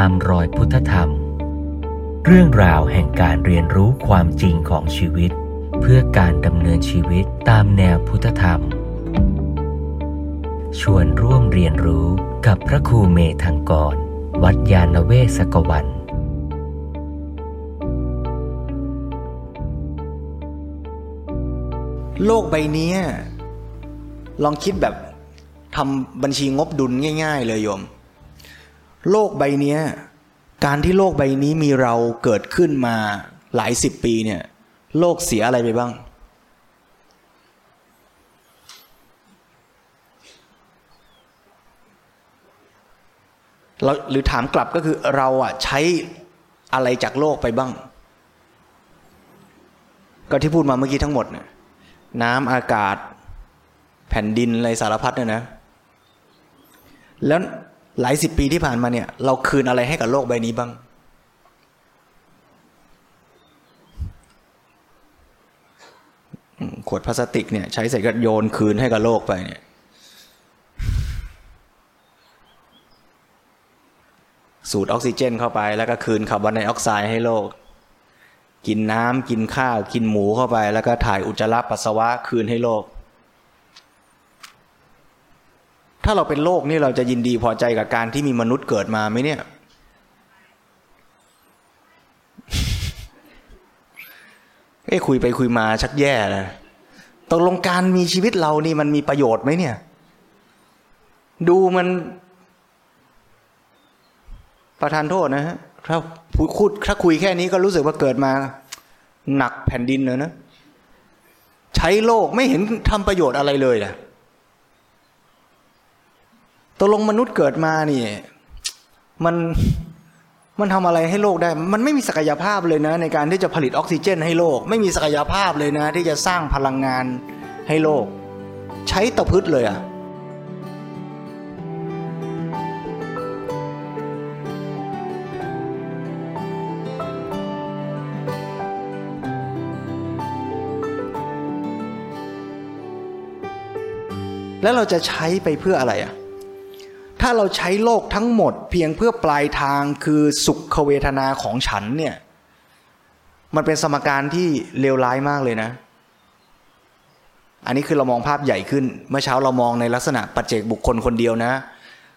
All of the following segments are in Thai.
ตามรอยพุทธธรรม เรื่องราวแห่งการเรียนรู้ความจริงของชีวิต เพื่อการดำเนินชีวิตตามแนวพุทธธรรม ชวนร่วมเรียนรู้กับพระครูเมธังกร วัดยาณเวศกวันโลกใบนี้ลองคิดแบบทำบัญชีงบดุลง่าย ๆ เลยโยม โลกใบนี้การที่โลกใบนี้มีเราเกิดขึ้นมาหลายสิบปีเนี่ย โลกเสียอะไรไปบ้าง เราหรือถามกลับก็คือเราอะใช้อะไรจากโลกไปบ้าง ก็ที่พูดมาเมื่อกี้ทั้งหมดเนี่ยน้ำอากาศ แผ่นดินอะไรสารพัดเนี่ยนะ แล้ว หลายสิบปีที่ผ่านมาเนี่ย เราคืนอะไรให้กับโลกใบนี้บ้าง ขวดพลาสติกเนี่ยใช้เสร็จก็โยนคืนให้กับโลกไปเนี่ย สูดออกซิเจนเข้าไปแล้วก็คืนคาร์บอนไดออกไซด์ให้โลก กินน้ำกินข้าว กินหมูเข้าไป แล้วก็ถ่ายอุจจาระปัสสาวะคืนให้โลก ถ้าเราเป็นโลกนี่เราจะยินดีพอใจกับการที่มีมนุษย์เกิดมาไหมเนี่ย เอ้คุยไปคุยมาชักแย่นะตกลงการมีชีวิตเรานี่มันมีประโยชน์ไหมเนี่ย ดูมันประทานโทษนะฮะถ้าพูดถ้าคุยแค่นี้ก็รู้สึกว่าเกิดมา หนักแผ่นดินเลยนะ ใช้โลกไม่เห็นทำประโยชน์อะไรเลยนะ ตกลงมนุษย์เกิดมานี่ มันมันทำอะไรให้โลกได้ มันไม่มีศักยภาพเลยนะ ในการที่จะผลิตออกซิเจน ให้โลก ไม่มีศักยภาพเลยนะ ที่จะสร้างพลังงานให้โลก ใช้ตะพืชเลยอะแล้วเราจะใช้ไปเพื่ออะไรอะ ถ้าเราใช้โลกทั้งหมด เพียงเพื่อปลายทางคือสุขเวทนาของฉันเนี่ย มันเป็นสมการที่เลวร้ายมากเลยนะ อันนี้คือเรามองภาพใหญ่ขึ้น เมื่อเช้าเรามองในลักษณะปัจเจกบุคคลคนเดียวนะ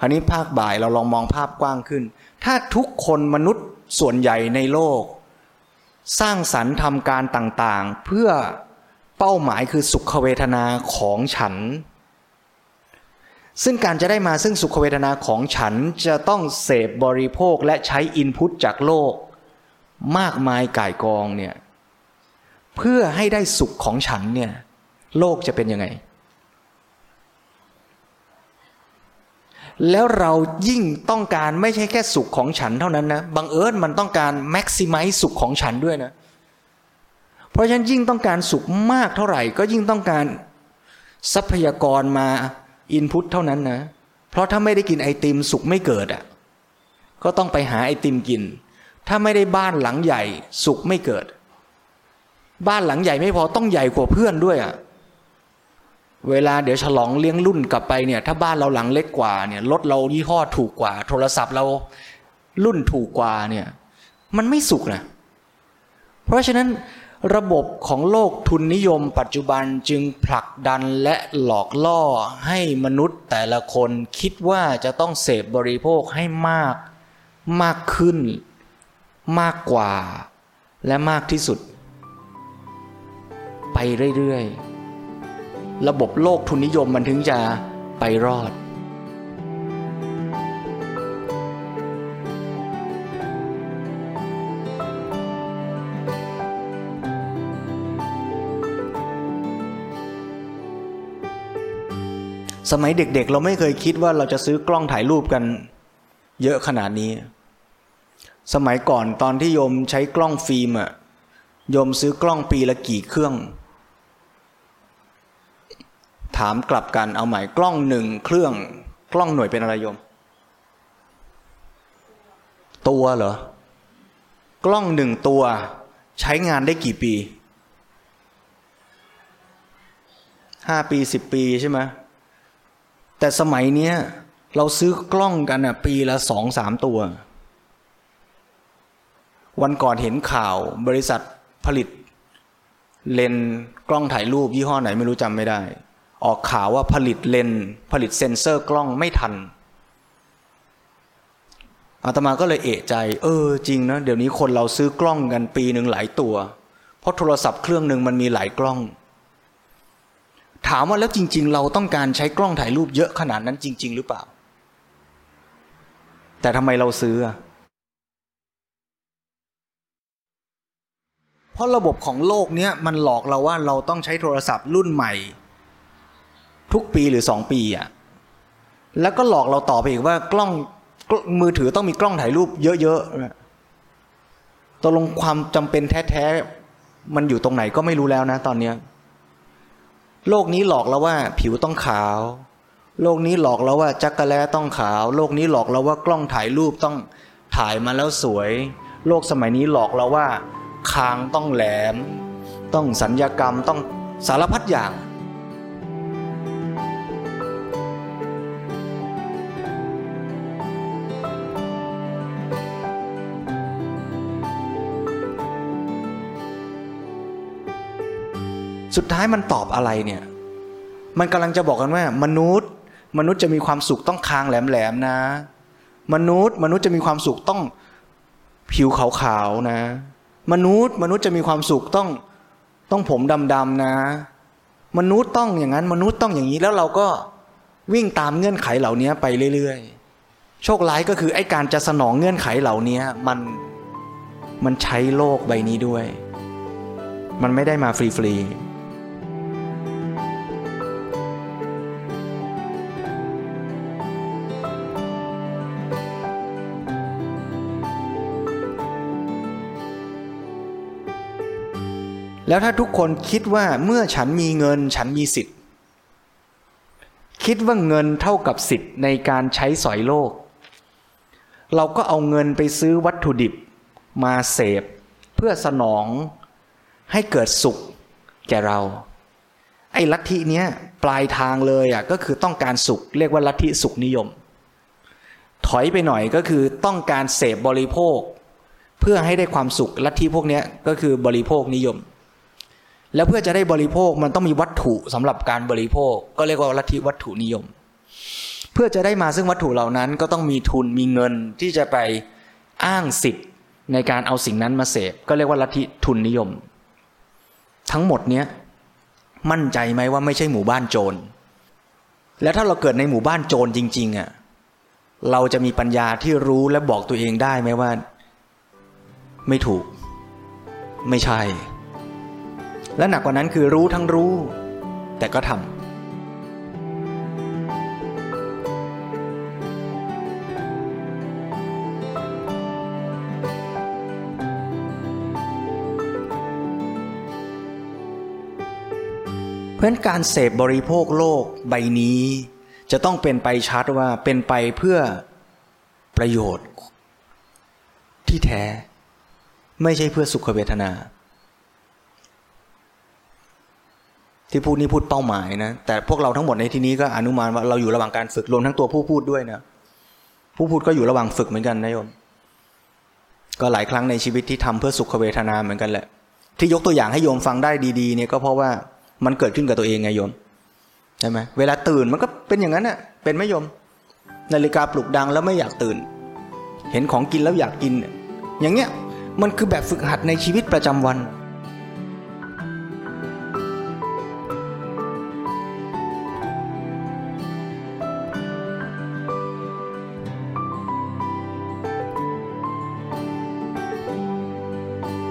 อันนี้ภาคบ่ายเราลองมองภาพกว้างขึ้น ถ้าทุกคนมนุษย์ส่วนใหญ่ในโลก สร้างสรรค์ทำการต่างๆ เพื่อเป้าหมายคือสุขเวทนาของฉัน ซึ่งการจะได้มาซึ่งสุขเวทนาของฉันจะต้องเสพบริโภคและใช้อินพุตจากโลก มากมายก่ายกองเนี่ยเพื่อให้ได้สุขของฉันเนี่ยโลกจะเป็นยังไง แล้วเรายิ่งต้องการไม่ใช่แค่สุขของฉันเท่านั้นนะบังเอิญมันต้องการแม็กซิมัยสุขของฉันด้วยนะ เพราะฉะนั้นยิ่งต้องการสุขมากเท่าไหร่ ก็ยิ่งต้องการทรัพยากรมา อินพุตเท่านั้นนะ เพราะถ้าไม่ได้กินไอติมสุขไม่เกิดอะก็ต้องไปหาไอติมกิน ถ้าไม่ได้บ้านหลังใหญ่สุขไม่เกิด บ้านหลังใหญ่ไม่พอต้องใหญ่กว่าเพื่อนด้วยอะเวลาเดี๋ยวฉลองเลี้ยงรุ่นกลับไปเนี่ยถ้าบ้านเราหลังเล็กกว่าเนี่ยรถเรายี่ห้อถูกกว่า โทรศัพท์เรารุ่นถูกกว่าเนี่ยมันไม่สุขนะเพราะฉะนั้น ระบบของโลกทุนนิยมปัจจุบันจึงผลักดันและหลอกล่อให้มนุษย์แต่ละคนคิดว่าจะต้องเสพบริโภคให้มาก มากขึ้น มากกว่า และมากที่สุด ไปเรื่อยๆ ระบบโลกทุนนิยมมันถึงจะไปรอด สมัยเด็กๆ เราไม่เคยคิดว่าเราจะซื้อกล้องถ่ายรูปกัน เยอะขนาดนี้ สมัยก่อนตอนที่โยมใช้กล้องฟิล์มอะโยมซื้อกล้องปีละกี่เครื่อง ถามกลับกันเอาใหม่กล้องหนึ่งเครื่อง กล้องหน่วยเป็นอะไรโยม ตัวเหรอ กล้องหนึ่งตัว ใช้งานได้กี่ปีห้าปีสิบปีใช่ไหม แต่สมัยเนี้ยเราซื้อกล้องกันอะปีละสองสามตัว วันก่อนเห็นข่าวบริษัทผลิต เลนกล้องถ่ายรูปยี่ห้อไหนไม่รู้จำไม่ได้ ออกข่าวว่าผลิตเลนผลิตเซ็นเซอร์กล้องไม่ทันอาตมาก็เลยเอะใจ เออจริงนะ เดี๋ยวนี้คนเราซื้อกล้องกันปีหนึ่งหลายตัว เพราะโทรศัพท์เครื่องหนึ่งมันมีหลายกล้อง ถามว่าแล้วจริง ๆ เราต้องการใช้กล้องถ่ายรูปเยอะขนาดนั้นจริง ๆ หรือเปล่า แต่ทำไมเราซื้อ เพราะระบบของโลกเนี้ยมันหลอกเราว่าเราต้องใช้โทรศัพท์รุ่นใหม่ ทุกปีหรือสองปีอะ่ะแล้วก็หลอกเราต่อไปอีกว่ากล้องมือถือต้องมีกล้องถ่ายรูปเยอะๆตกลงความจำเป็นแท้ๆมันอยู่ตรงไหนก็ไม่รู้แล้วนะตอนเนี้ย โลกนี้หลอกเราว่าผิวต้องขาว โลกนี้หลอกเราว่าจักรแลต้องขาว โลกนี้หลอกเราว่ากล้องถ่ายรูปต้องถ่ายมาแล้วสวย โลกสมัยนี้หลอกเราว่า คางต้องแหลม ต้องสัญญกรรมต้องสารพัดอย่าง สุดท้ายมันตอบอะไรเนี่ย มันกำลังจะบอกกันว่า มนุษย์ มนุษย์จะมีความสุขต้องคางแหลมๆนะ มนุษย์ มนุษย์จะมีความสุขต้องผิวขาวๆนะ มนุษย์ มนุษย์จะมีความสุขต้องต้องผมดำๆนะ มนุษย์ต้องอย่างนั้น มนุษย์ต้องอย่างนี้แล้วเราก็วิ่งตามเงื่อนไขเหล่านี้ไปเรื่อยๆ โชคร้ายก็คือไอ้การจะสนองเงื่อนไขเหล่านี้มันมันใช้โลกใบนี้ด้วย มันไม่ได้มาฟรีๆ แล้วถ้าทุกคนคิดว่าเมื่อฉันมีเงินฉันมีสิทธิ์ คิดว่าเงินเท่ากับสิทธิ์ในการใช้สอยโลก เราก็เอาเงินไปซื้อวัตถุดิบมาเสพ เพื่อสนองให้เกิดสุขแก่เรา ไอ้ลัทธิเนี้ยปลายทางเลยอะก็คือต้องการสุข เรียกว่าลัทธิสุขนิยม ถอยไปหน่อยก็คือต้องการเสพบริโภค เพื่อให้ได้ความสุขลัทธิพวกนี้ก็คือบริโภคนิยม แล้วเพื่อจะได้บริโภคมันต้องมีวัตถุสำหรับการบริโภค ก็เรียกว่าลัทธิวัตถุนิยม เพื่อจะได้มาซึ่งวัตถุเหล่านั้นก็ต้องมีทุนมีเงินที่จะไปอ้างสิทธิ์ในการเอาสิ่งนั้นมาเสพ ก็เรียกว่าลัทธิทุนนิยม ทั้งหมดเนี้ยมั่นใจไหมว่าไม่ใช่หมู่บ้านโจร แล้วถ้าเราเกิดในหมู่บ้านโจรจริง ๆอะเราจะมีปัญญาที่รู้และบอกตัวเองได้ไหมว่า ไม่ถูก ไม่ใช่ และหนักกว่านั้นคือรู้ทั้งรู้ แต่ก็ทำเพราะการเสพบริโภคโลกใบนี้ จะต้องเป็นไปชัดว่าเป็นไปเพื่อประโยชน์ ที่แท้ ไม่ใช่เพื่อสุขเวทนา ที่พูดนี้พูดเป้าหมายนะแต่พวกเราทั้งหมดในที่นี้ก็อนุมานว่าเราอยู่ระหว่างการฝึกรวมทั้งตัวผู้พูดด้วยนะผู้พูดก็อยู่ระหว่างฝึกเหมือนกันนะโยม ก็หลายครั้งในชีวิตที่ทำเพื่อสุขเวทนาเหมือนกันแหละ ที่ยกตัวอย่างให้โยมฟังได้ดีๆเนี่ยก็เพราะว่ามันเกิดขึ้นกับตัวเองไงโยมใช่ไหมเวลาตื่นมันก็เป็นอย่างนั้นน่ะเป็นไหมโยม นาฬิกาปลุกดังแล้วไม่อยากตื่น เห็นของกินแล้วอยากกิน อย่างเงี้ยมันคือแบบฝึกหัดในชีวิตประจำวัน